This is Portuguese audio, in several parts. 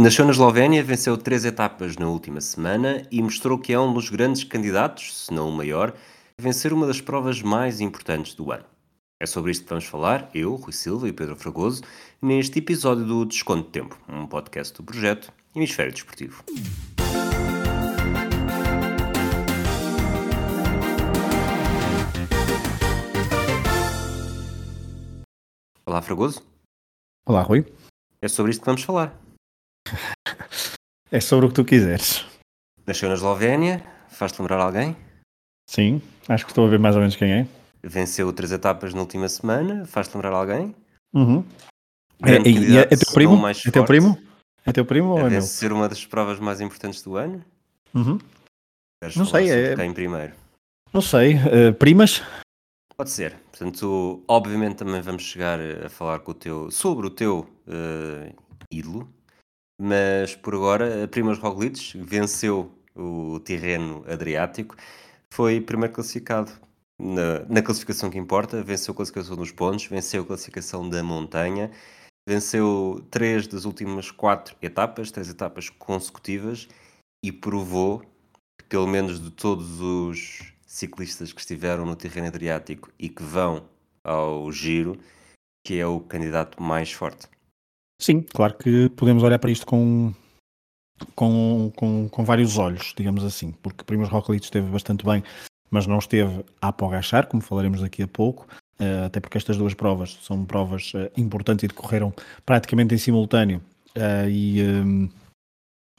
Nasceu na Eslovénia, venceu três etapas na última semana e mostrou que é um dos grandes candidatos, se não o maior, a vencer uma das provas mais importantes do ano. É sobre isto que vamos falar, eu, Rui Silva e Pedro Fragoso, neste episódio do Desconto de Tempo, um podcast do projeto Hemisfério Desportivo. Olá, Fragoso. Olá, Rui. É sobre isto que vamos falar. É sobre o que tu quiseres. Nasceu na Eslovénia, faz-te lembrar alguém? Sim, acho que estou a ver mais ou menos quem é. Venceu três etapas na última semana, faz-te lembrar alguém? Uhum. É, é, é teu primo? mais É teu primo? É teu primo ou é meu? vencer uma das provas mais importantes do ano? Uhum. Queres Não sei, é- Quem primeiro? Não sei. eh, primas? Pode ser. Portanto, obviamente também vamos chegar a falar com o teu, sobre o teu eh, ídolo, mas por agora, a Primoz Roglic venceu o Tirreno Adriático, foi primeiro classificado na, na classificação que importa, venceu a classificação dos pontos, venceu a classificação da montanha, venceu três das últimas quatro etapas, três etapas consecutivas, e provou que, pelo menos de todos os ciclistas que estiveram no terreno Adriático e que vão ao Giro, que é o candidato mais forte. Sim, claro que podemos olhar para isto com, com, com, com vários olhos, digamos assim, porque Primos Roglic esteve bastante bem, mas não esteve a apogachar, como falaremos daqui a pouco, eh, até porque estas duas provas são provas eh, importantes e decorreram praticamente em simultâneo eh, e, eh,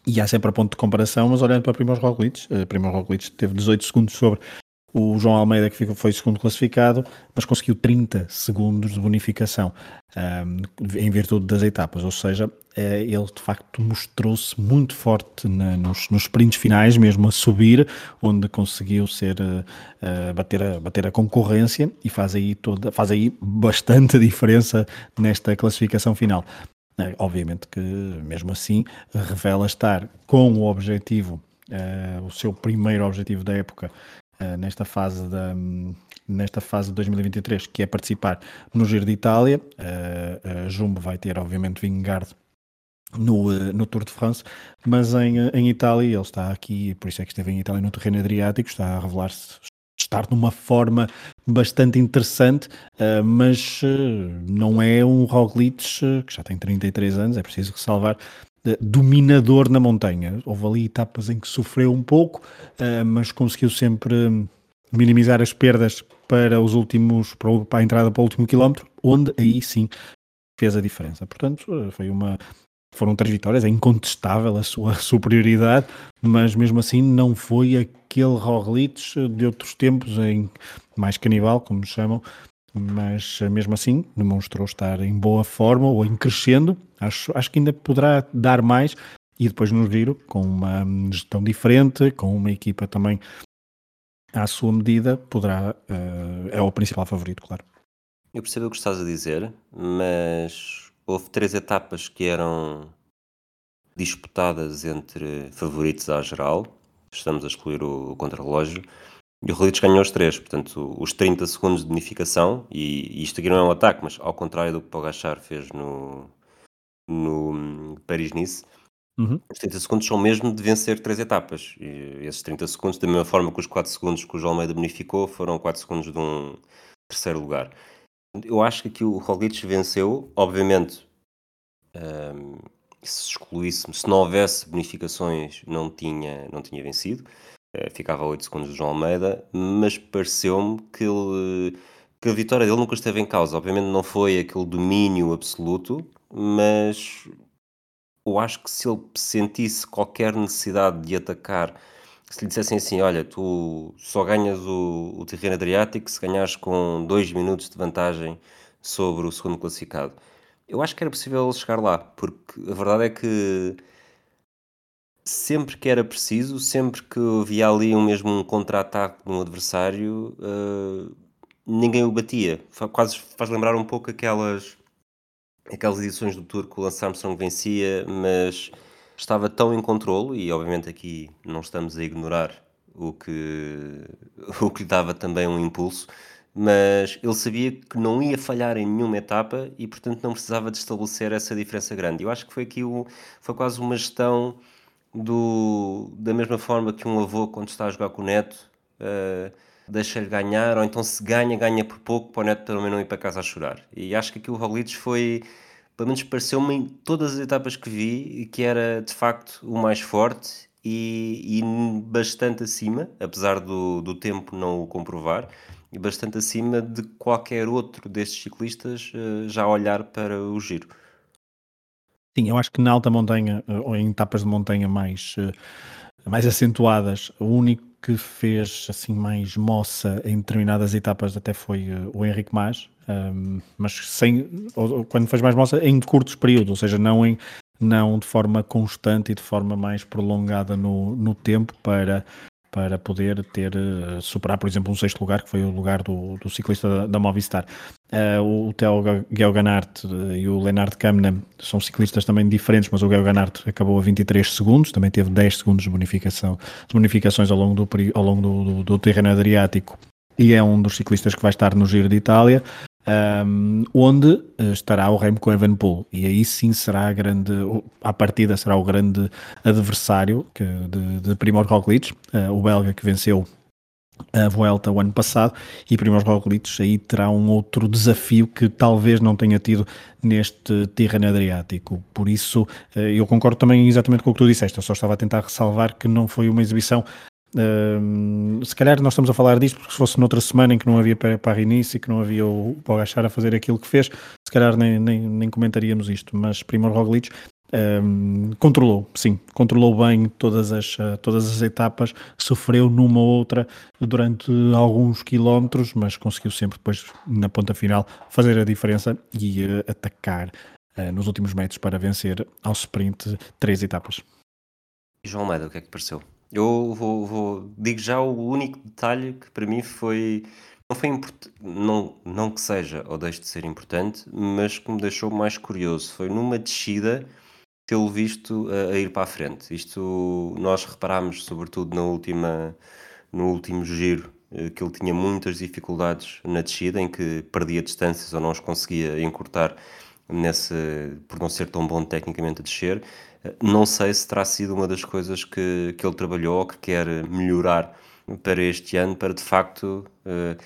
e há sempre a ponto de comparação, mas olhando para Primos Roglic, uh, Primos Roglic teve 18 segundos sobre o João Almeida que foi segundo classificado, mas conseguiu 30 segundos de bonificação um, em virtude das etapas, ou seja, eh, ele de facto mostrou-se muito forte na- nos, nos sprints finais, mesmo a subir, onde conseguiu ser eh, bater, a, bater a concorrência e faz aí, toda, faz aí bastante diferença nesta classificação final. Obviamente que, mesmo assim, revela estar com o objetivo, eh, o seu primeiro objetivo da época, eh, nesta fase da nesta fase de 2023, que é participar no Giro de Itália. A Jumbo vai ter, obviamente, Vingegaard no, no Tour de France, mas em, em Itália ele está aqui, por isso é que esteve em Itália no terreno Adriático, está a revelar-se estar numa forma bastante interessante, mas não é um Roglic que já tem 33 anos, é preciso ressalvar, dominador na montanha. Houve ali etapas em que sofreu um pouco, eh, mas conseguiu sempre hum, minimizar as perdas para os últimos, para a entrada para o último quilómetro, onde aí sim fez a diferença. Portanto, eh, foi uma foram três vitórias, é incontestável a sua superioridade, mas mesmo assim não foi aquele Roglic de outros tempos, em mais canibal, como chamam, mas eh, mesmo assim demonstrou estar em boa forma ou em crescendo. Acho, acho que ainda poderá dar mais e depois no giro, com uma gestão diferente, com uma equipa também à sua medida, poderá, eh, é o principal favorito, claro. Eu percebo o que estás a dizer, mas houve três etapas que eram disputadas entre favoritos à geral. Estamos a excluir o, o contrarrelógio. E o Roglic ganhou os três, portanto, os 30 segundos de bonificação, e, e isto aqui não é um ataque, mas ao contrário do que Pogachar fez no, no hum, Paris-Nice, Uhum. os 30 segundos são mesmo de vencer três etapas. E esses 30 segundos, da mesma forma que os 4 segundos que o João Almeida bonificou, foram 4 segundos de um terceiro lugar. Eu acho que aqui o Roglic venceu, obviamente, hum, se excluísse, se não houvesse bonificações, não tinha, não tinha vencido. Eh, ficava a 8 segundos do João Almeida, mas pareceu-me que, que a vitória dele nunca esteve em causa. Obviamente não foi aquele domínio absoluto, mas eu acho que se ele sentisse qualquer necessidade de atacar, se lhe dissessem assim, olha, tu só ganhas o, o terreno Adriático se ganhares com 2 minutos de vantagem sobre o segundo classificado. Eu acho que era possível chegar lá, porque a verdade é que sempre que era preciso, sempre que havia ali um mesmo um contra-ataque de um adversário, eh, ninguém o batia. Quase faz lembrar um pouco aquelas, aquelas edições do que o Lance Armstrong vencia, mas estava tão em controle, e obviamente aqui não estamos a ignorar o que, o que lhe dava também um impulso, mas ele sabia que não ia falhar em nenhuma etapa e, portanto, não precisava de estabelecer essa diferença grande. Eu acho que foi aqui o, foi quase uma gestão do, da mesma forma que um avô, quando está a jogar com o neto, uh, deixa-lhe ganhar, ou então se ganha, ganha por pouco, para o neto também não ir para casa a chorar. E acho que aqui o Roglic foi, pelo menos pareceu-me em todas as etapas que vi, que era de facto o mais forte e, e bastante acima, apesar do, do tempo não o comprovar, e bastante acima de qualquer outro destes ciclistas uh, já olhar para o giro. Sim, eu acho que na alta montanha, eh, ou em etapas de montanha mais, uh, mais acentuadas, o único que fez assim mais moça em determinadas etapas até foi uh, o Henrique Mas, um, ehm, mas sem, ou, quando fez mais moça em curtos períodos, ou seja, não, em, não de forma constante e de forma mais prolongada no, no tempo para para poder ter uh, superar, por exemplo, um sexto lugar, que foi o lugar do, do ciclista da, da Movistar. Uh, o Theo Geoganaert uh, e o Lennart Kamnen são ciclistas também diferentes, mas o Geoganaert acabou a 23 segundos, também teve 10 segundos de bonificação, de bonificações ao longo do, ao longo do, do, do terreno adriático e é um dos ciclistas que vai estar no Giro de Itália um, onde eh, estará o Remco Evenepoel. E aí sim será a grande, à partida será o grande adversário que, de, de Primor Roglic, uh, o belga que venceu a Vuelta o ano passado. E Primor Roglic aí terá um outro desafio que talvez não tenha tido neste terreno adriático, por isso eh, eu concordo também exatamente com o que tu disseste, eu só estava a tentar ressalvar que não foi uma exibição se calhar nós estamos a falar disto porque se fosse noutra semana em que não havia para início e que não havia o Pogachar a fazer aquilo que fez, se calhar nem, nem, nem comentaríamos isto, mas Primor Roglic controlou, sim, controlou bem todas as, uh, todas as etapas, sofreu numa ou outra durante alguns quilómetros, mas conseguiu sempre depois na ponta final fazer a diferença e uh, atacar uh, nos últimos metros para vencer ao sprint três etapas. João Almeida, o que é que pareceu? Eu vou, vou- digo já o único detalhe que para mim foi. Não foi importante, não, não que seja ou deixe de ser importante, mas que me deixou mais curioso. Foi numa descida tê-lo visto a, a ir para a frente. Isto nós reparámos, sobretudo na última, no último giro, eh, que ele tinha muitas dificuldades na descida, em que perdia distâncias ou não os conseguia encurtar nesse, por não ser tão bom tecnicamente a descer. Não sei se terá sido uma das coisas que, que ele trabalhou ou que quer melhorar para este ano, para de facto uh,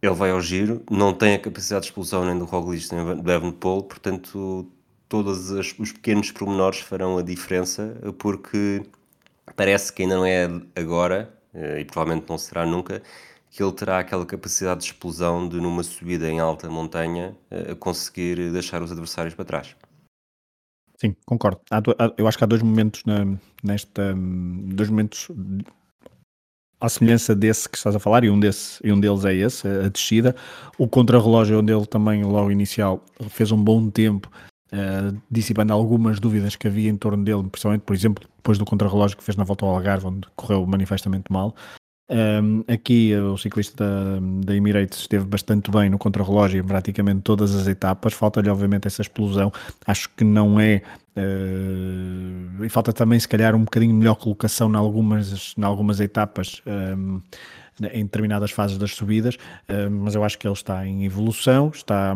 ele vai ao giro, não tem a capacidade de explosão nem do Roglic nem do Evenepoel, portanto todos os pequenos pormenores farão a diferença, porque parece que ainda não é agora, uh, e provavelmente não será nunca, que ele terá aquela capacidade de explosão de numa subida em alta montanha uh, conseguir deixar os adversários para trás. Sim, concordo. Há, eu acho que há dois momentos na, nesta. Dois momentos à semelhança desse que estás a falar, e um, desse, e um deles é esse, a descida. O contrarrelógio, onde ele também, logo inicial, fez um bom tempo, uh, dissipando algumas dúvidas que havia em torno dele, principalmente, por exemplo, depois do contrarrelógio que fez na volta ao Algarve, onde correu manifestamente mal. Um, aqui o ciclista da, da Emirates esteve bastante bem no contrarrelógio em praticamente todas as etapas. Falta-lhe, obviamente, essa explosão. Acho que não é. Uh, e falta também, se calhar, um bocadinho melhor colocação em algumas, em algumas etapas. Um, em determinadas fases das subidas, mas eu acho que ele está em evolução, está,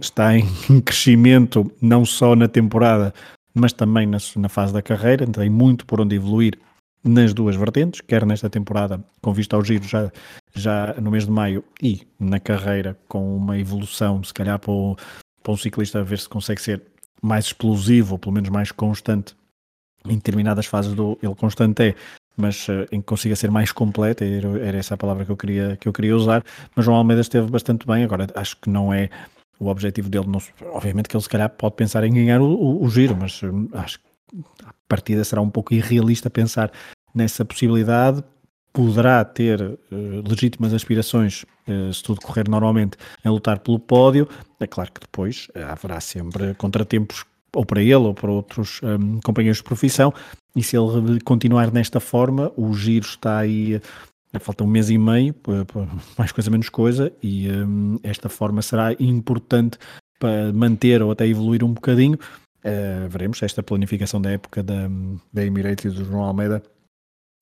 está em crescimento não só na temporada, mas também na, na fase da carreira, tem muito por onde evoluir nas duas vertentes, quer nesta temporada com vista ao giro já, já no mês de maio e na carreira com uma evolução, se calhar para, o, para um ciclista ver se consegue ser mais explosivo ou pelo menos mais constante. Em determinadas fases do ele constante é mas uh, em que consiga ser mais completo era, era, essa a palavra que eu queria que eu queria usar. Mas João Almeida esteve bastante bem agora acho que não é o objetivo dele não, obviamente que ele se calhar pode pensar em ganhar o, o, o giro mas uh, acho que partida será um pouco irrealista pensar nessa possibilidade. Poderá ter uh, legítimas aspirações, uh, se tudo correr normalmente, em lutar pelo pódio. É claro que depois uh, haverá sempre contratempos, ou para ele ou para outros um, companheiros de profissão. E se ele continuar nesta forma, o giro está aí falta um mês e meio, mais coisa menos coisa, e um, esta forma será importante para manter ou até evoluir um bocadinho. Uh, veremos esta planificação da época da, da Emirates e do João Almeida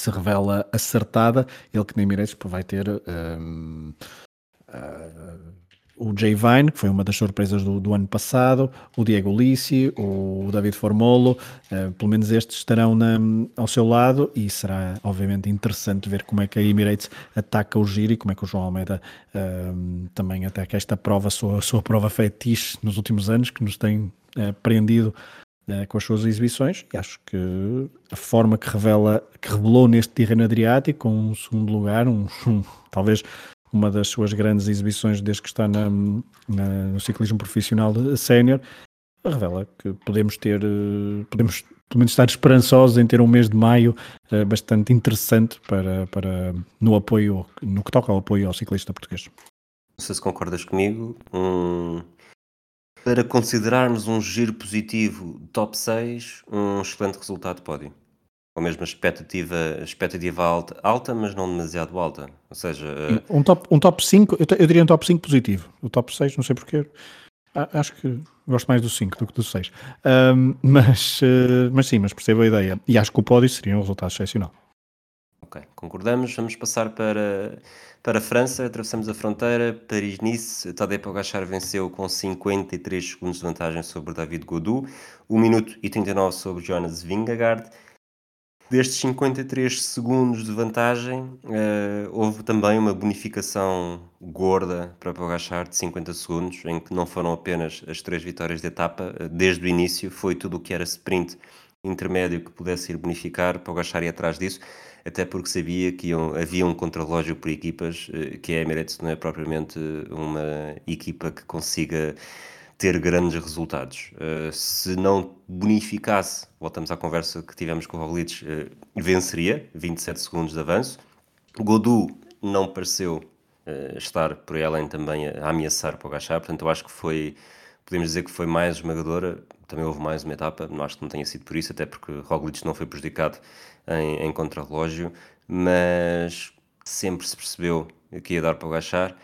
se revela acertada. Ele que na Emirates vai ter um, uh, o Jay Vine, que foi uma das surpresas do, do ano passado, o Diego Lissi, o David Formolo, uh, pelo menos estes estarão na, ao seu lado e será obviamente interessante ver como é que a Emirates ataca o giro e como é que o João Almeida uh, também ataca esta prova, sua, sua prova fetiche nos últimos anos, que nos tem prendido com as suas exibições e acho que a forma que revela que revelou neste terreno Adriático com um segundo lugar, um, um talvez uma das suas grandes exibições desde que está na, na, no ciclismo profissional sénior, revela que podemos ter, eh, podemos pelo menos estar esperançosos em ter um mês de maio bastante interessante para, para no apoio, no que toca ao apoio ao ciclista português. Não sei se concordas comigo, um, para considerarmos um giro positivo top 6, um excelente resultado de pódio ou mesmo expectativa, expectativa alta, alta, mas não demasiado alta. Ou seja, eh, um top, um top 5, eu, eu diria um top 5 positivo. O top 6, não sei porquê. Acho que gosto mais do 5 do que do 6. Um, mas, uh, mas sim, mas percebo a ideia. E acho que o pódio seria um resultado excepcional. Ok, concordamos. Vamos passar para, para a França. Atravessamos a fronteira. Paris-Nice. Tadej Pogacar venceu com 53 segundos de vantagem sobre David Godou. 1 minuto e 39 sobre Jonas Vingegaard. Destes 53 segundos de vantagem, uh, houve também uma bonificação gorda para Pogachar de 50 segundos, em que não foram apenas as três vitórias de etapa, uh, desde o início foi tudo o que era sprint intermédio que pudesse ir bonificar, Pogachar ia atrás disso, até porque sabia que iam, havia um contrarrelógio por equipas, uh, que a Emirates não é propriamente uma equipa que consiga ter grandes resultados. Uh, se não bonificasse, voltamos à conversa que tivemos com o Roglic, uh, venceria 27 segundos de avanço. Godou não pareceu estar por aí além também a, ameaçar para o Gachar, portanto eu acho que foi, podemos dizer que foi mais esmagadora, também houve mais uma etapa, não acho que não tenha sido por isso, até porque Roglic não foi prejudicado em, em contrarrelógio, mas sempre se percebeu que ia dar para o Gachar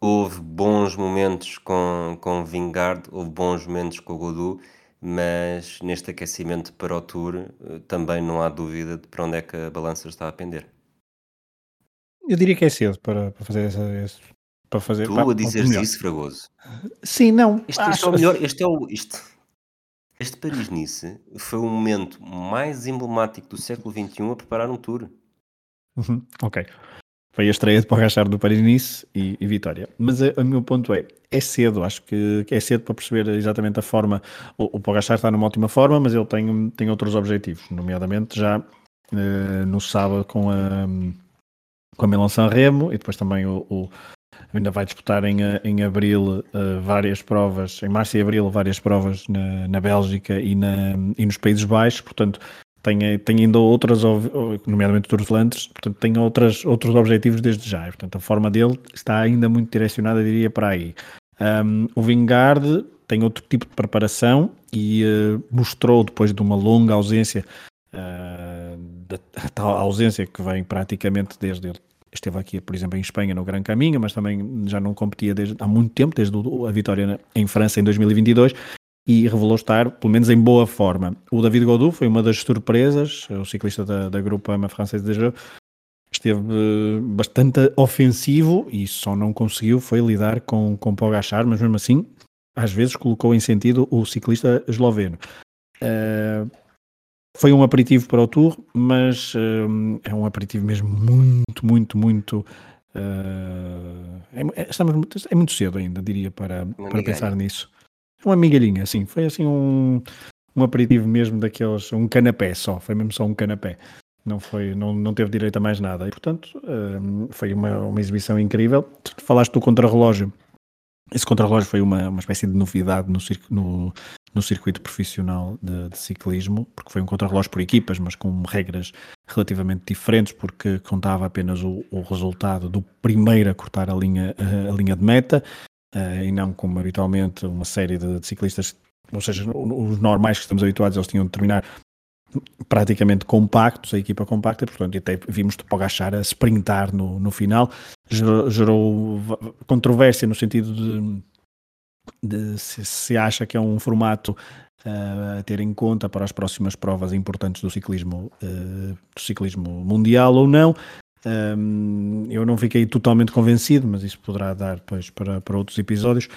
houve bons momentos com, com Vingard, houve bons momentos com o Godou, mas neste aquecimento para o Tour eh, também não há dúvida de para onde é que a balança está a pender. Eu diria que é cedo para, para fazer essa. Para fazer, tu para, a dizeres isso, Fragoso. Sim, não. Este, este é o melhor. Este é o. Este, este Paris-Nice foi o momento mais emblemático do século XXI a preparar um tour. Uhum, ok. Foi a estreia de Pogacar do Paris-Nice e, e, Vitória. Mas o meu ponto é, é cedo, acho que, é cedo para perceber exatamente a forma. O, o está numa ótima forma, mas ele tem, tem outros objetivos, nomeadamente já uh, no sábado com a, com a Milan San Remo e depois também o, o ainda vai disputar em, em abril uh, várias provas, em março e abril várias provas na, na Bélgica e, na, e nos Países Baixos, portanto tem, tem ainda outras, nomeadamente os Flandres, portanto tem outras, outros objetivos desde já. Portanto, a forma dele está ainda muito direcionada, diria, para aí. Um, o Vingard tem outro tipo de preparação e uh, mostrou, depois de uma longa ausência, uh, da, tal ausência que vem praticamente desde ele esteve aqui, por exemplo, em Espanha no Gran Caminho, mas também já não competia desde, há muito tempo, desde a vitória em França em 2022, e revelou estar, pelo menos, em boa forma. O David Godou foi uma das surpresas, o ciclista da, da Grupo AMA Francesa de Jeux, esteve eh, bastante ofensivo e só não conseguiu foi lidar com, com Pogachar, mas mesmo assim, às vezes colocou em sentido o ciclista esloveno. Uh, foi um aperitivo para o Tour, mas uh, é um aperitivo mesmo muito, muito, muito. Uh, é, estamos, é muito cedo ainda, diria, para, para pensar nisso uma migalhinha, assim, foi assim um, um aperitivo mesmo daqueles, um canapé só, foi mesmo só um canapé. Não, foi, não, não teve direito a mais nada. E, portanto, um, foi uma, uma exibição incrível. Tu falaste do contrarrelógio. Esse contrarrelógio foi uma, uma espécie de novidade no, no, no circuito profissional de, de, ciclismo, porque foi um contrarrelógio por equipas, mas com regras relativamente diferentes, porque contava apenas o, o resultado do primeiro a cortar a linha, a, a linha de meta uh, e não como habitualmente uma série de, de, ciclistas, ou seja, os normais que estamos habituados, eles tinham de terminar praticamente compactos, a equipa compacta, portanto, até vimos Pogachar a sprintar no, no final, gerou, gerou controvérsia no sentido de, de se, se, acha que é um formato uh, a ter em conta para as próximas provas importantes do ciclismo, uh, do ciclismo mundial ou não. Eu não fiquei totalmente convencido, mas isso poderá dar depois para, para outros episódios.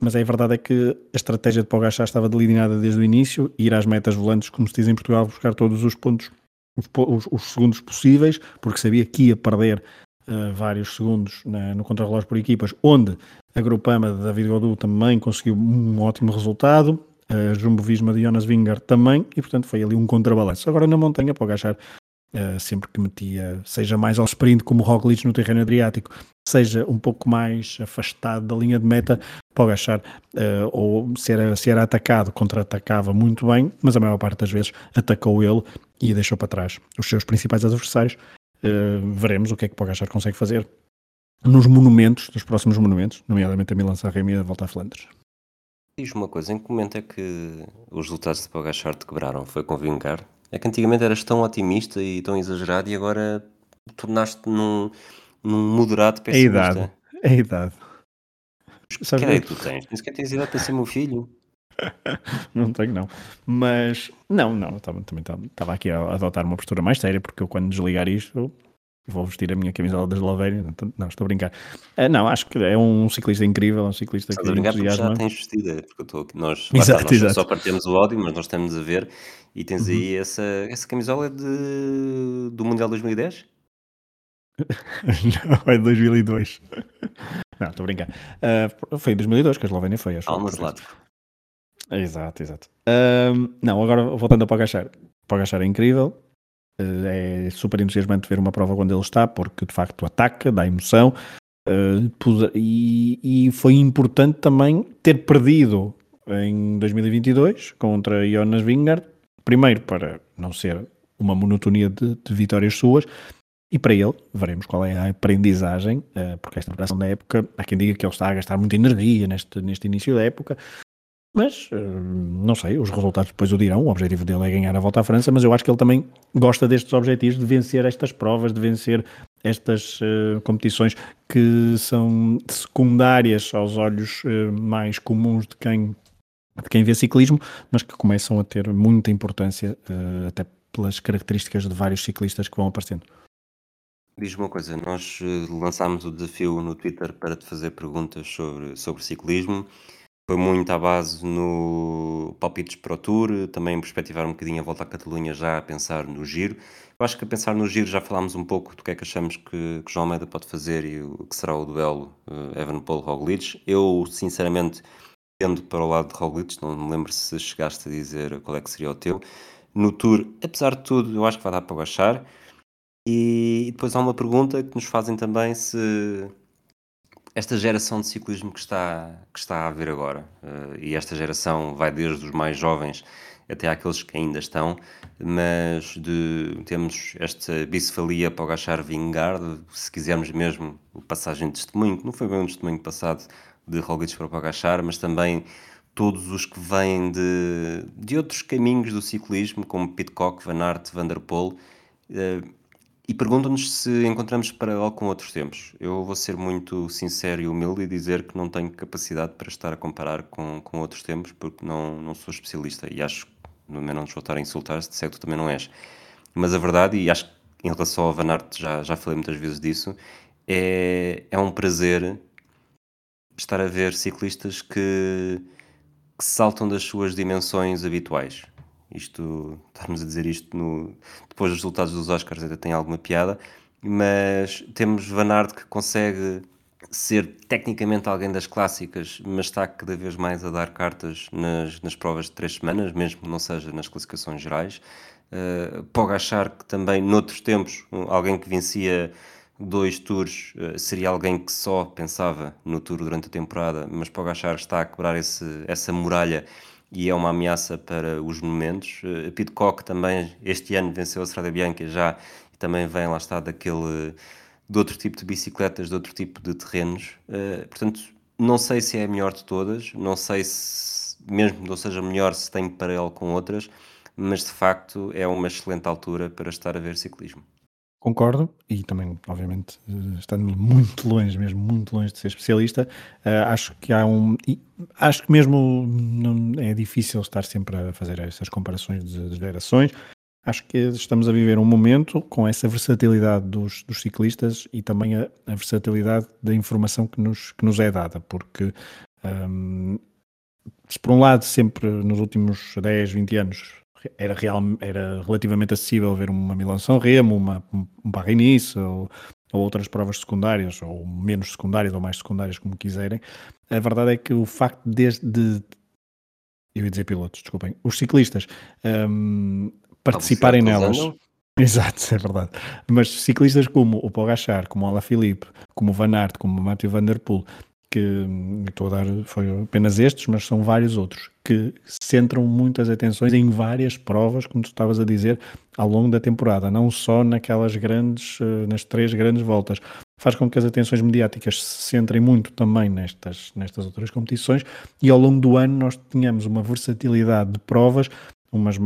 Mas a verdade é que a estratégia de Pogachar estava delineada desde o início, ir às metas volantes, como se diz em Portugal, buscar todos os pontos, os, os, os segundos possíveis, porque sabia que ia perder vários segundos no contrarrelógio por equipas, onde a Grupama de David Godou também conseguiu um ótimo resultado, a Jumbo Visma de Jonas Vingar também, e portanto foi ali um contrabalanço. Agora na montanha, Pogachar Uh, sempre que metia, seja mais ao sprint como o Roglic no terreno Adriático, seja um pouco mais afastado da linha de meta, pode uh, ou se era, se era atacado, contra-atacava muito bem, mas a maior parte das vezes atacou ele e deixou para trás os seus principais adversários. Uh, veremos o que é que Pogacar consegue fazer nos monumentos, dos próximos monumentos, nomeadamente a Milan-San e a Volta a Flandres. Diz uma coisa, em que momento é que os resultados de Pogacar te quebraram? Foi com Vingar? É que antigamente eras tão otimista e tão exagerado e agora tornaste num, num moderado É a idade. É a idade. Que ideia é que tu tens? Nem sequer tens idade para ser meu filho. não tenho, não. Mas, não, não, também estava aqui a adotar uma postura mais séria, porque eu quando desligar isto vou vestir a minha camisola da Eslovénia. Não, estou a brincar. Uh, não, acho que é um ciclista incrível, é um ciclista Estás que a brincar porque já tens vestido, é porque eu estou aqui, nós, exato, nós só partilhamos o áudio, mas nós estamos a ver e tens uhum. aí essa, essa camisola de, do Mundial 2010? não, é de 2002. Não, estou a brincar. Uh, foi em 2002 que a Eslovénia foi, acho. Almas lado. Exato, exato. Uh, não, agora voltando a Pogachar. Pogachar é incrível, eh, é super entusiasmante ver uma prova quando ele está, porque de facto ataca, dá emoção. Uh, e, e, foi importante também ter perdido em 2022 contra Jonas Vingard, primeiro para não ser uma monotonia de, de, vitórias suas, e para ele, veremos qual é a aprendizagem, uh, porque esta preparação da época, há quem diga que ele está a gastar muita energia neste, neste início da época, mas, eh, não sei, os resultados depois o dirão. O objetivo dele é ganhar a volta à França, mas eu acho que ele também gosta destes objetivos de vencer estas provas, de vencer estas uh, competições que são secundárias aos olhos uh, mais comuns de quem, de quem vê ciclismo, mas que começam a ter muita importância, uh, até pelas características de vários ciclistas que vão aparecendo. Diz-me uma coisa, nós lançámos o desafio no Twitter para te fazer perguntas sobre, sobre ciclismo foi muito à base no palpites Pro Tour, também perspectivar um bocadinho a volta à Catalunha já a pensar no giro. Eu acho que a pensar no giro já falámos um pouco do que é que achamos que, que João Almeida pode fazer e o que será o duelo uh, Evan Paul Roglic. Eu, sinceramente, tendo para o lado de Roglic, não me lembro se chegaste a dizer qual é que seria o teu. No Tour, apesar de tudo, eu acho que vai dar para baixar. E depois há uma pergunta que nos fazem também se esta geração de ciclismo que está, que está a haver agora, uh, e esta geração vai desde os mais jovens até àqueles que ainda estão, mas de, temos esta bicefalia para o Gachar Vingard, se quisermos mesmo, o passagem de testemunho, que não foi bem um testemunho passado de Roglic para o Pogachar, mas também todos os que vêm de, de outros caminhos do ciclismo, como Pitcock, Van Aert, Van der Poel, uh, e perguntam-nos se encontramos paralelo com outros tempos. Eu vou ser muito sincero e humilde e dizer que não tenho capacidade para estar a comparar com, com outros tempos, porque não, não sou especialista e acho, no menos não nos vou estar a insultar, se disser que tu também não és. Mas a verdade, e acho que em relação ao Van Aert, já, já falei muitas vezes disso, é, é um prazer estar a ver ciclistas que, que saltam das suas dimensões habituais. Isto, estarmos a dizer isto no, depois dos resultados dos Oscars ainda tem alguma piada, mas temos Van Aert que consegue ser tecnicamente alguém das clássicas, mas está cada vez mais a dar cartas nas, nas provas de três semanas, mesmo que não seja nas classificações gerais. Uh, achar que também, noutros tempos, alguém que vencia dois tours uh, seria alguém que só pensava no tour durante a temporada, mas pode achar que está a quebrar esse, essa muralha e é uma ameaça para os monumentos. Uh, Pitcock também este ano venceu a Strada Bianca já e também vem lá está daquele de outro tipo de bicicletas, de outro tipo de terrenos. Uh, portanto, não sei se é a melhor de todas, não sei se mesmo não seja melhor se tem paralelo com outras, mas de facto é uma excelente altura para estar a ver ciclismo. Concordo, e também, obviamente, eh, estando muito longe, mesmo muito longe de ser especialista, uh, acho que há um. Acho que mesmo não, é difícil estar sempre a fazer essas comparações de, de gerações. acho que estamos a viver um momento com essa versatilidade dos, dos ciclistas e também a, a, versatilidade da informação que nos, que nos é dada, porque um, se por um lado sempre nos últimos 10, 20 anos era, real, era relativamente acessível ver uma Milão-São Remo, uma, um Paris-Nice ou, ou outras provas secundárias, ou menos secundárias ou mais secundárias, como quiserem, a verdade é que o facto de, de eu ia dizer pilotos, desculpem, os ciclistas um, participarem nelas. Exato, é verdade. Mas ciclistas como o Pogachar, como o Alaphilippe, como o Van Aert, como o Matthew Van Der Poel, que estou a dar foi apenas estes, mas são vários outros, que centram muitas atenções em várias provas, como tu estavas a dizer, ao longo da temporada, não só naquelas grandes, eh, nas três grandes voltas. Faz com que as atenções mediáticas se centrem muito também nestas, nestas outras competições e ao longo do ano nós tínhamos uma versatilidade de provas, umas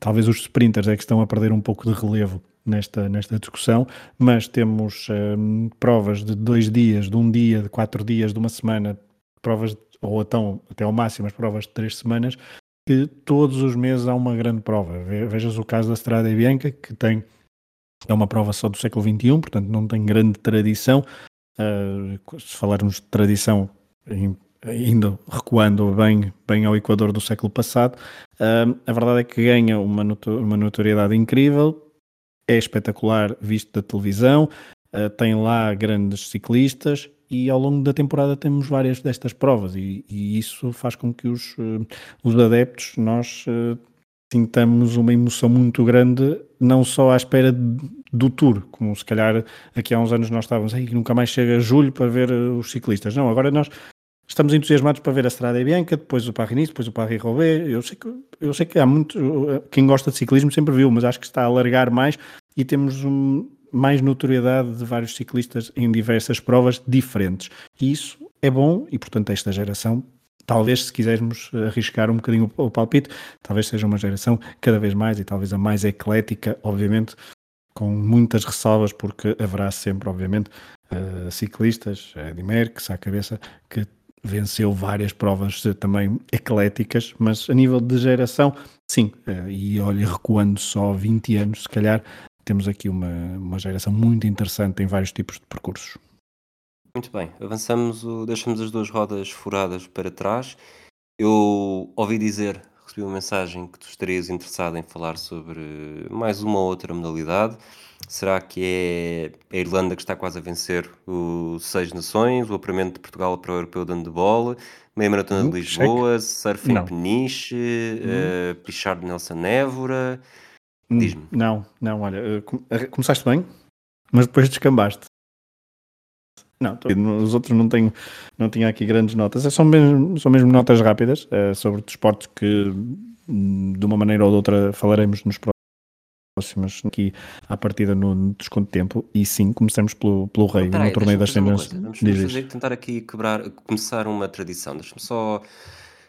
talvez os sprinters é que estão a perder um pouco de relevo nesta, nesta discussão, mas temos um, provas de dois dias, de um dia, de quatro dias, de uma semana, provas, ou então, até ao máximo, as provas de três semanas, que todos os meses há uma grande prova. Vejas o caso da Strada Bianca, que tem é uma prova só do século XXI, portanto não tem grande tradição. Uh, se falarmos de tradição, ainda recuando bem, bem ao Equador do século passado, uh, a verdade é que ganha uma, uma notoriedade incrível, é espetacular visto da televisão, uh, tem lá grandes ciclistas e ao longo da temporada temos várias destas provas e, e isso faz com que os, uh, os adeptos, nós sintamos uma emoção muito grande, não só à espera do Tour, como se calhar aqui há uns anos nós estávamos aí, nunca mais chega julho para ver os ciclistas. Não, agora nós Estamos entusiasmados para ver a Estrada Bianca, depois o Paris-Nice, depois o Paris-Roubaix. Eu sei que eu sei que há muito quem gosta de ciclismo sempre viu, mas acho que está a alargar mais e temos um, mais notoriedade de vários ciclistas em diversas provas diferentes. E isso é bom e portanto esta geração talvez se quisermos arriscar um bocadinho o palpite, talvez seja uma geração cada vez mais e talvez a mais eclética, obviamente, com muitas ressalvas, porque haverá sempre, obviamente, uh, ciclistas, Eddy Merckx à cabeça, que venceu várias provas também ecléticas, mas a nível de geração, sim, eh, e olha, recuando só 20 anos, se calhar temos aqui uma, uma geração muito interessante em vários tipos de percursos. Muito bem, avançamos, deixamos as duas rodas furadas para trás. Eu ouvi dizer, recebi uma mensagem que tu estarias interessado em falar sobre mais uma ou outra modalidade. Será que é a Irlanda que está quase a vencer o Seis Nações, o apuramento de Portugal para o Europeu de Handball, meia maratona de hum, Lisboa, surf em Peniche, uh, Pichard Nelson Évora? Hum, Diz-me. Não, não, olha, eh, começaste bem, mas depois descambaste. Não, os outros não tenho, não tinha aqui grandes notas. É são mesmo, são mesmo notas rápidas é, sobre desportos que, hum, de uma maneira ou de outra, falaremos nos próximos próximas aqui à partida no, desconto de tempo e sim, começamos pelo, pelo rei, no torneio das cenas. Vamos tentar aqui quebrar, começar uma tradição. Deixa-me só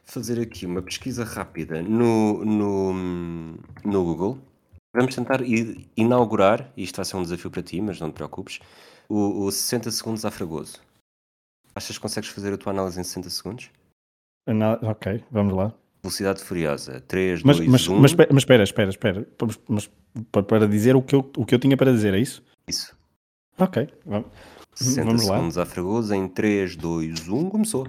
fazer aqui uma pesquisa rápida no, no, no Google. Vamos tentar inaugurar, e isto vai ser um desafio para ti, mas não te preocupes, o, o 60 segundos a Fragoso. Achas que consegues fazer a tua análise em 60 segundos? Ok, vamos lá. Velocidade Furiosa, 3, mas, 2, mas, 1. Mas, mas espera, espera, espera. Mas, para dizer o que, eu, o que eu tinha para dizer, é isso? Isso. Ok, vamos, 60 vamos lá. segundos a Fragoso em 3, 2, 1, começou.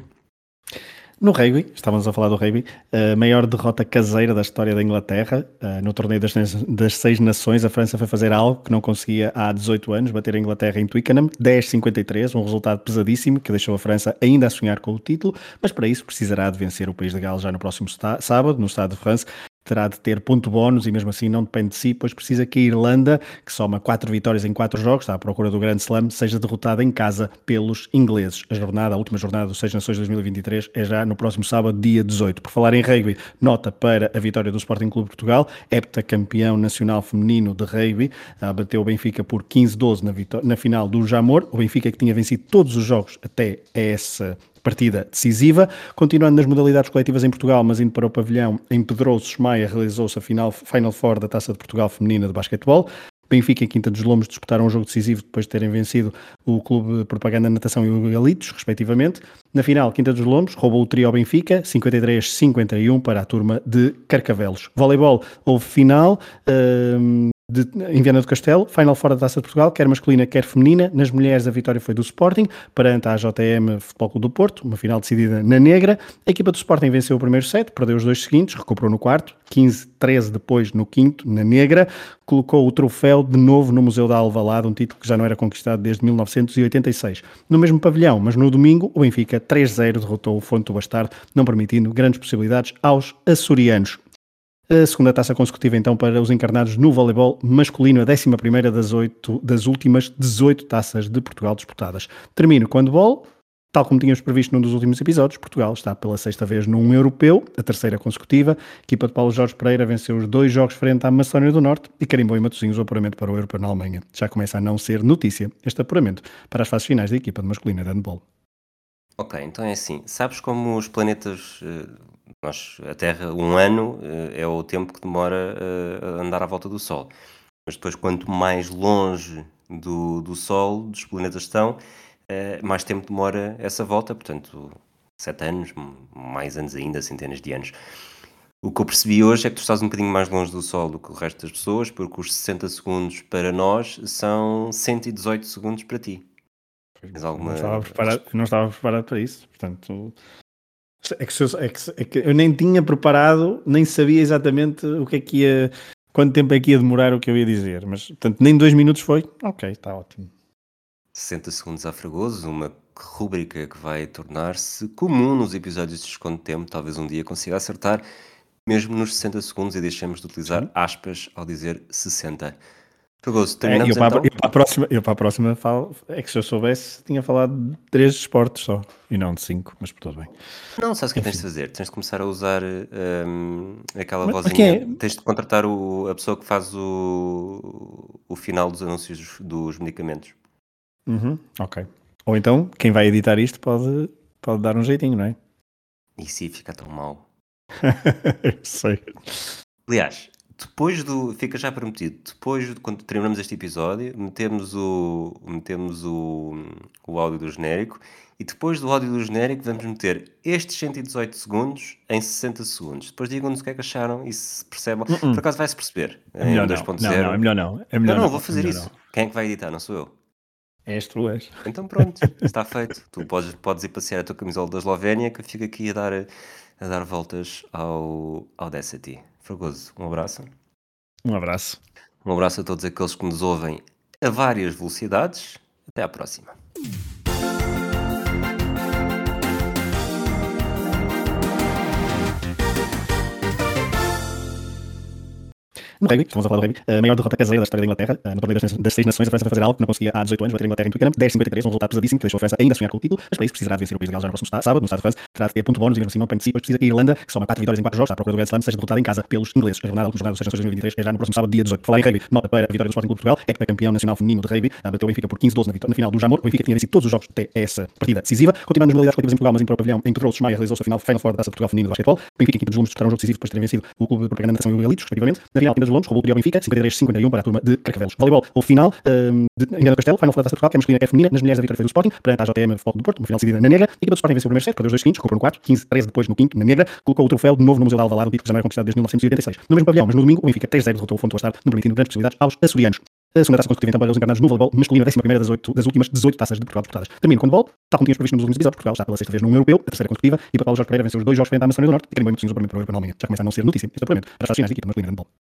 No rugby, estávamos a falar do rugby, a maior derrota caseira da história da Inglaterra. Eh, no torneio das, Seis Nações, a França foi fazer algo que não conseguia há 18 anos, bater a Inglaterra em Twickenham, 10-53, um resultado pesadíssimo que deixou a França ainda a sonhar com o título, mas para isso precisará de vencer o país de Gales já no próximo sábado, no Estado de France, terá de ter ponto bónus e mesmo assim não depende de si, pois precisa que a Irlanda, que soma quatro vitórias em quatro jogos, está à procura do grande slam, seja derrotada em casa pelos ingleses. A jornada, a última jornada dos Seis Nações 2023 é já no próximo sábado, dia 18. Por falar em rugby, nota para a vitória do Sporting Clube Portugal, heptacampeão nacional feminino de rugby, bateu o Benfica por 15-12 na, na final do Jamor, o Benfica que tinha vencido todos os jogos até essa partida decisiva. Continuando nas modalidades coletivas em Portugal, mas indo para o pavilhão, em Pedroso, Maia realizou-se a final Final Four da Taça de Portugal Feminina de Basquetebol. Benfica e Quinta dos Lombos disputaram um jogo decisivo depois de terem vencido o Clube Propaganda Natação e o Galitos, respectivamente. Na final, Quinta dos Lombos roubou o trio Benfica, 53-51 para a turma de Carcavelos. Voleibol, houve final. Uh, de, em Viana do Castelo, final fora da Taça de Portugal, quer masculina, quer feminina. Nas mulheres, a vitória foi do Sporting, perante a JM Futebol Clube do Porto, uma final decidida na negra. A equipa do Sporting venceu o primeiro set, perdeu os dois seguintes, recuperou no quarto, 15-13 depois no quinto, na negra. Colocou o troféu de novo no Museu da Alvalade, um título que já não era conquistado desde 1986. No mesmo pavilhão, mas no domingo, o Benfica 3-0 derrotou o Fonte do Bastardo, não permitindo grandes possibilidades aos açorianos. A segunda taça consecutiva, então, para os encarnados no voleibol masculino, a 11 das, das últimas 18 taças de Portugal disputadas. Termino com o handball. Tal como tínhamos previsto num dos últimos episódios, Portugal está pela sexta vez num europeu, a terceira consecutiva. A equipa de Paulo Jorge Pereira venceu os dois jogos frente à Macedónia do Norte e carimbou em Matosinhos o apuramento para o europeu na Alemanha. Já começa a não ser notícia este apuramento para as fases finais da equipa de masculina de handball. Ok, então é assim. Sabes como os planetas uh, nós, a Terra, um ano eh, é o tempo que demora eh, a andar à volta do Sol. Mas depois, quanto mais longe do, do Sol, dos planetas estão, eh, mais tempo demora essa volta. Portanto, sete anos, mais anos ainda, centenas de anos. O que eu percebi hoje é que tu estás um bocadinho mais longe do Sol do que o resto das pessoas, porque os 60 segundos para nós são 118 segundos para ti. Alguma... Não, estava preparado, não estava preparado para isso, portanto é que, eu, é, que, é que, eu nem tinha preparado, nem sabia exatamente o que é que ia, quanto tempo é que ia demorar o que eu ia dizer, mas portanto nem dois minutos foi. Ok, está ótimo. 60 segundos a Fragoso, uma rúbrica que vai tornar-se comum nos episódios de Esconde Tempo. Talvez um dia consiga acertar, mesmo nos 60 segundos, e deixemos de utilizar aspas ao dizer 60. É, eu, para, então? eu, para a próxima, eu para a próxima falo, é que se eu soubesse tinha falado de três esportes só e não de cinco, mas por tudo bem. Não, sabes o que tens de fazer? Tens de começar a usar um, aquela mas, vozinha, é? tens de contratar o, a pessoa que faz o, o final dos anúncios dos, dos medicamentos. Uhum, ok. Ou então, quem vai editar isto pode, pode dar um jeitinho, não é? E se fica tão mal. eu sei. Aliás, depois do. Fica já prometido. Depois, de, quando terminamos este episódio, metemos o, metemos o, o áudio do genérico. E depois do áudio do genérico, vamos meter estes 118 segundos em 60 segundos. Depois digam-nos o que é que acharam e se percebam. Uh -uh. Por acaso vai-se perceber. É melhor, não. Não, não, é melhor não. É melhor não, não, vou fazer é isso. Não. Quem é que vai editar? Não sou eu. És tu, és. Então pronto, está feito. Tu podes, podes ir passear a tua camisola da Eslovénia que eu fico aqui a dar, a dar voltas ao, ao Dessity. Fragoso, um abraço. Um abraço. Um abraço a todos aqueles que nos ouvem a várias velocidades. Até à próxima. No rugby, estamos a falar do rugby, a maior derrota caseira da história da Inglaterra, no torneio das seis nações, a França vai fazer algo que não conseguia há 18 anos, bater a Inglaterra em Twickenham, 10-53, um resultado pesadíssimo que deixou a França ainda sonhar com o título, mas para isso precisará de vencer o país de Gales já no próximo sábado, no estado de França, terá de ter ponto bónus e mesmo assim não tem de si, precisa que a Irlanda, que soma 4 vitórias em 4 jogos, à procura do Grand Slam, seja derrotada em casa pelos ingleses. A jornada, a última jornada das 2023 é já no próximo sábado, dia 18. Falar em rugby, nota para a vitória do Sporting Clube de Portugal, é que é campeão nacional feminino de rugby, bateu o Benfica por 15-12 na, na final do Jamor, o Benfica tinha vencido todos os jogos até essa partida decisiva, continuando nas modalidades coletivas em Portugal, mas o pavilhão, em que Trouxe Maia realizou-se a final Final Four da Taça Portugal feminino de basquetebol, Benfica e Quinta dos um jogo decisivo depois de terem vencido o Clube de Propaganda Galitos, respectivamente. Na final, Quinta dos Lombos roubou o Benfica, 53-51 para a turma de Carcavelos. Voleibol, o final um, de Engano Castelo, Final da Taça Portugal, que é masculina, é feminina. Nas mulheres, a vitória foi do Sporting, perante a JTM Futebol do Porto, uma final decidida na negra. A equipa do Sporting venceu o primeiro set, perdeu os dois seguintes, comprou no quarto, 15, 13 depois no quinto, na negra. Colocou o troféu de novo no Museu da Alvalade, o título que não era conquistado desde 1986. No mesmo pavilhão, mas no domingo, o Benfica 3-0 derrotou o Fonte Bastardo, não permitindo grandes possibilidades aos açorianos. A segunda taça consecutiva então para os encarnados no voleibol masculino, a 11 das, 8, das últimas 18 taças de Portugal disputadas. Termino com o voleibol, tal como tínhamos previsto nos últimos episódios, Portugal está pela sexta vez num europeu, a terceira consecutiva, e para Paulo Jorge Pereira venceu os dois jogos frente à Macedónia do Norte e carimbou em para o europeu na Alemanha. Já começa a não ser notícia este apuramento para as finais da equipa masculina de handball.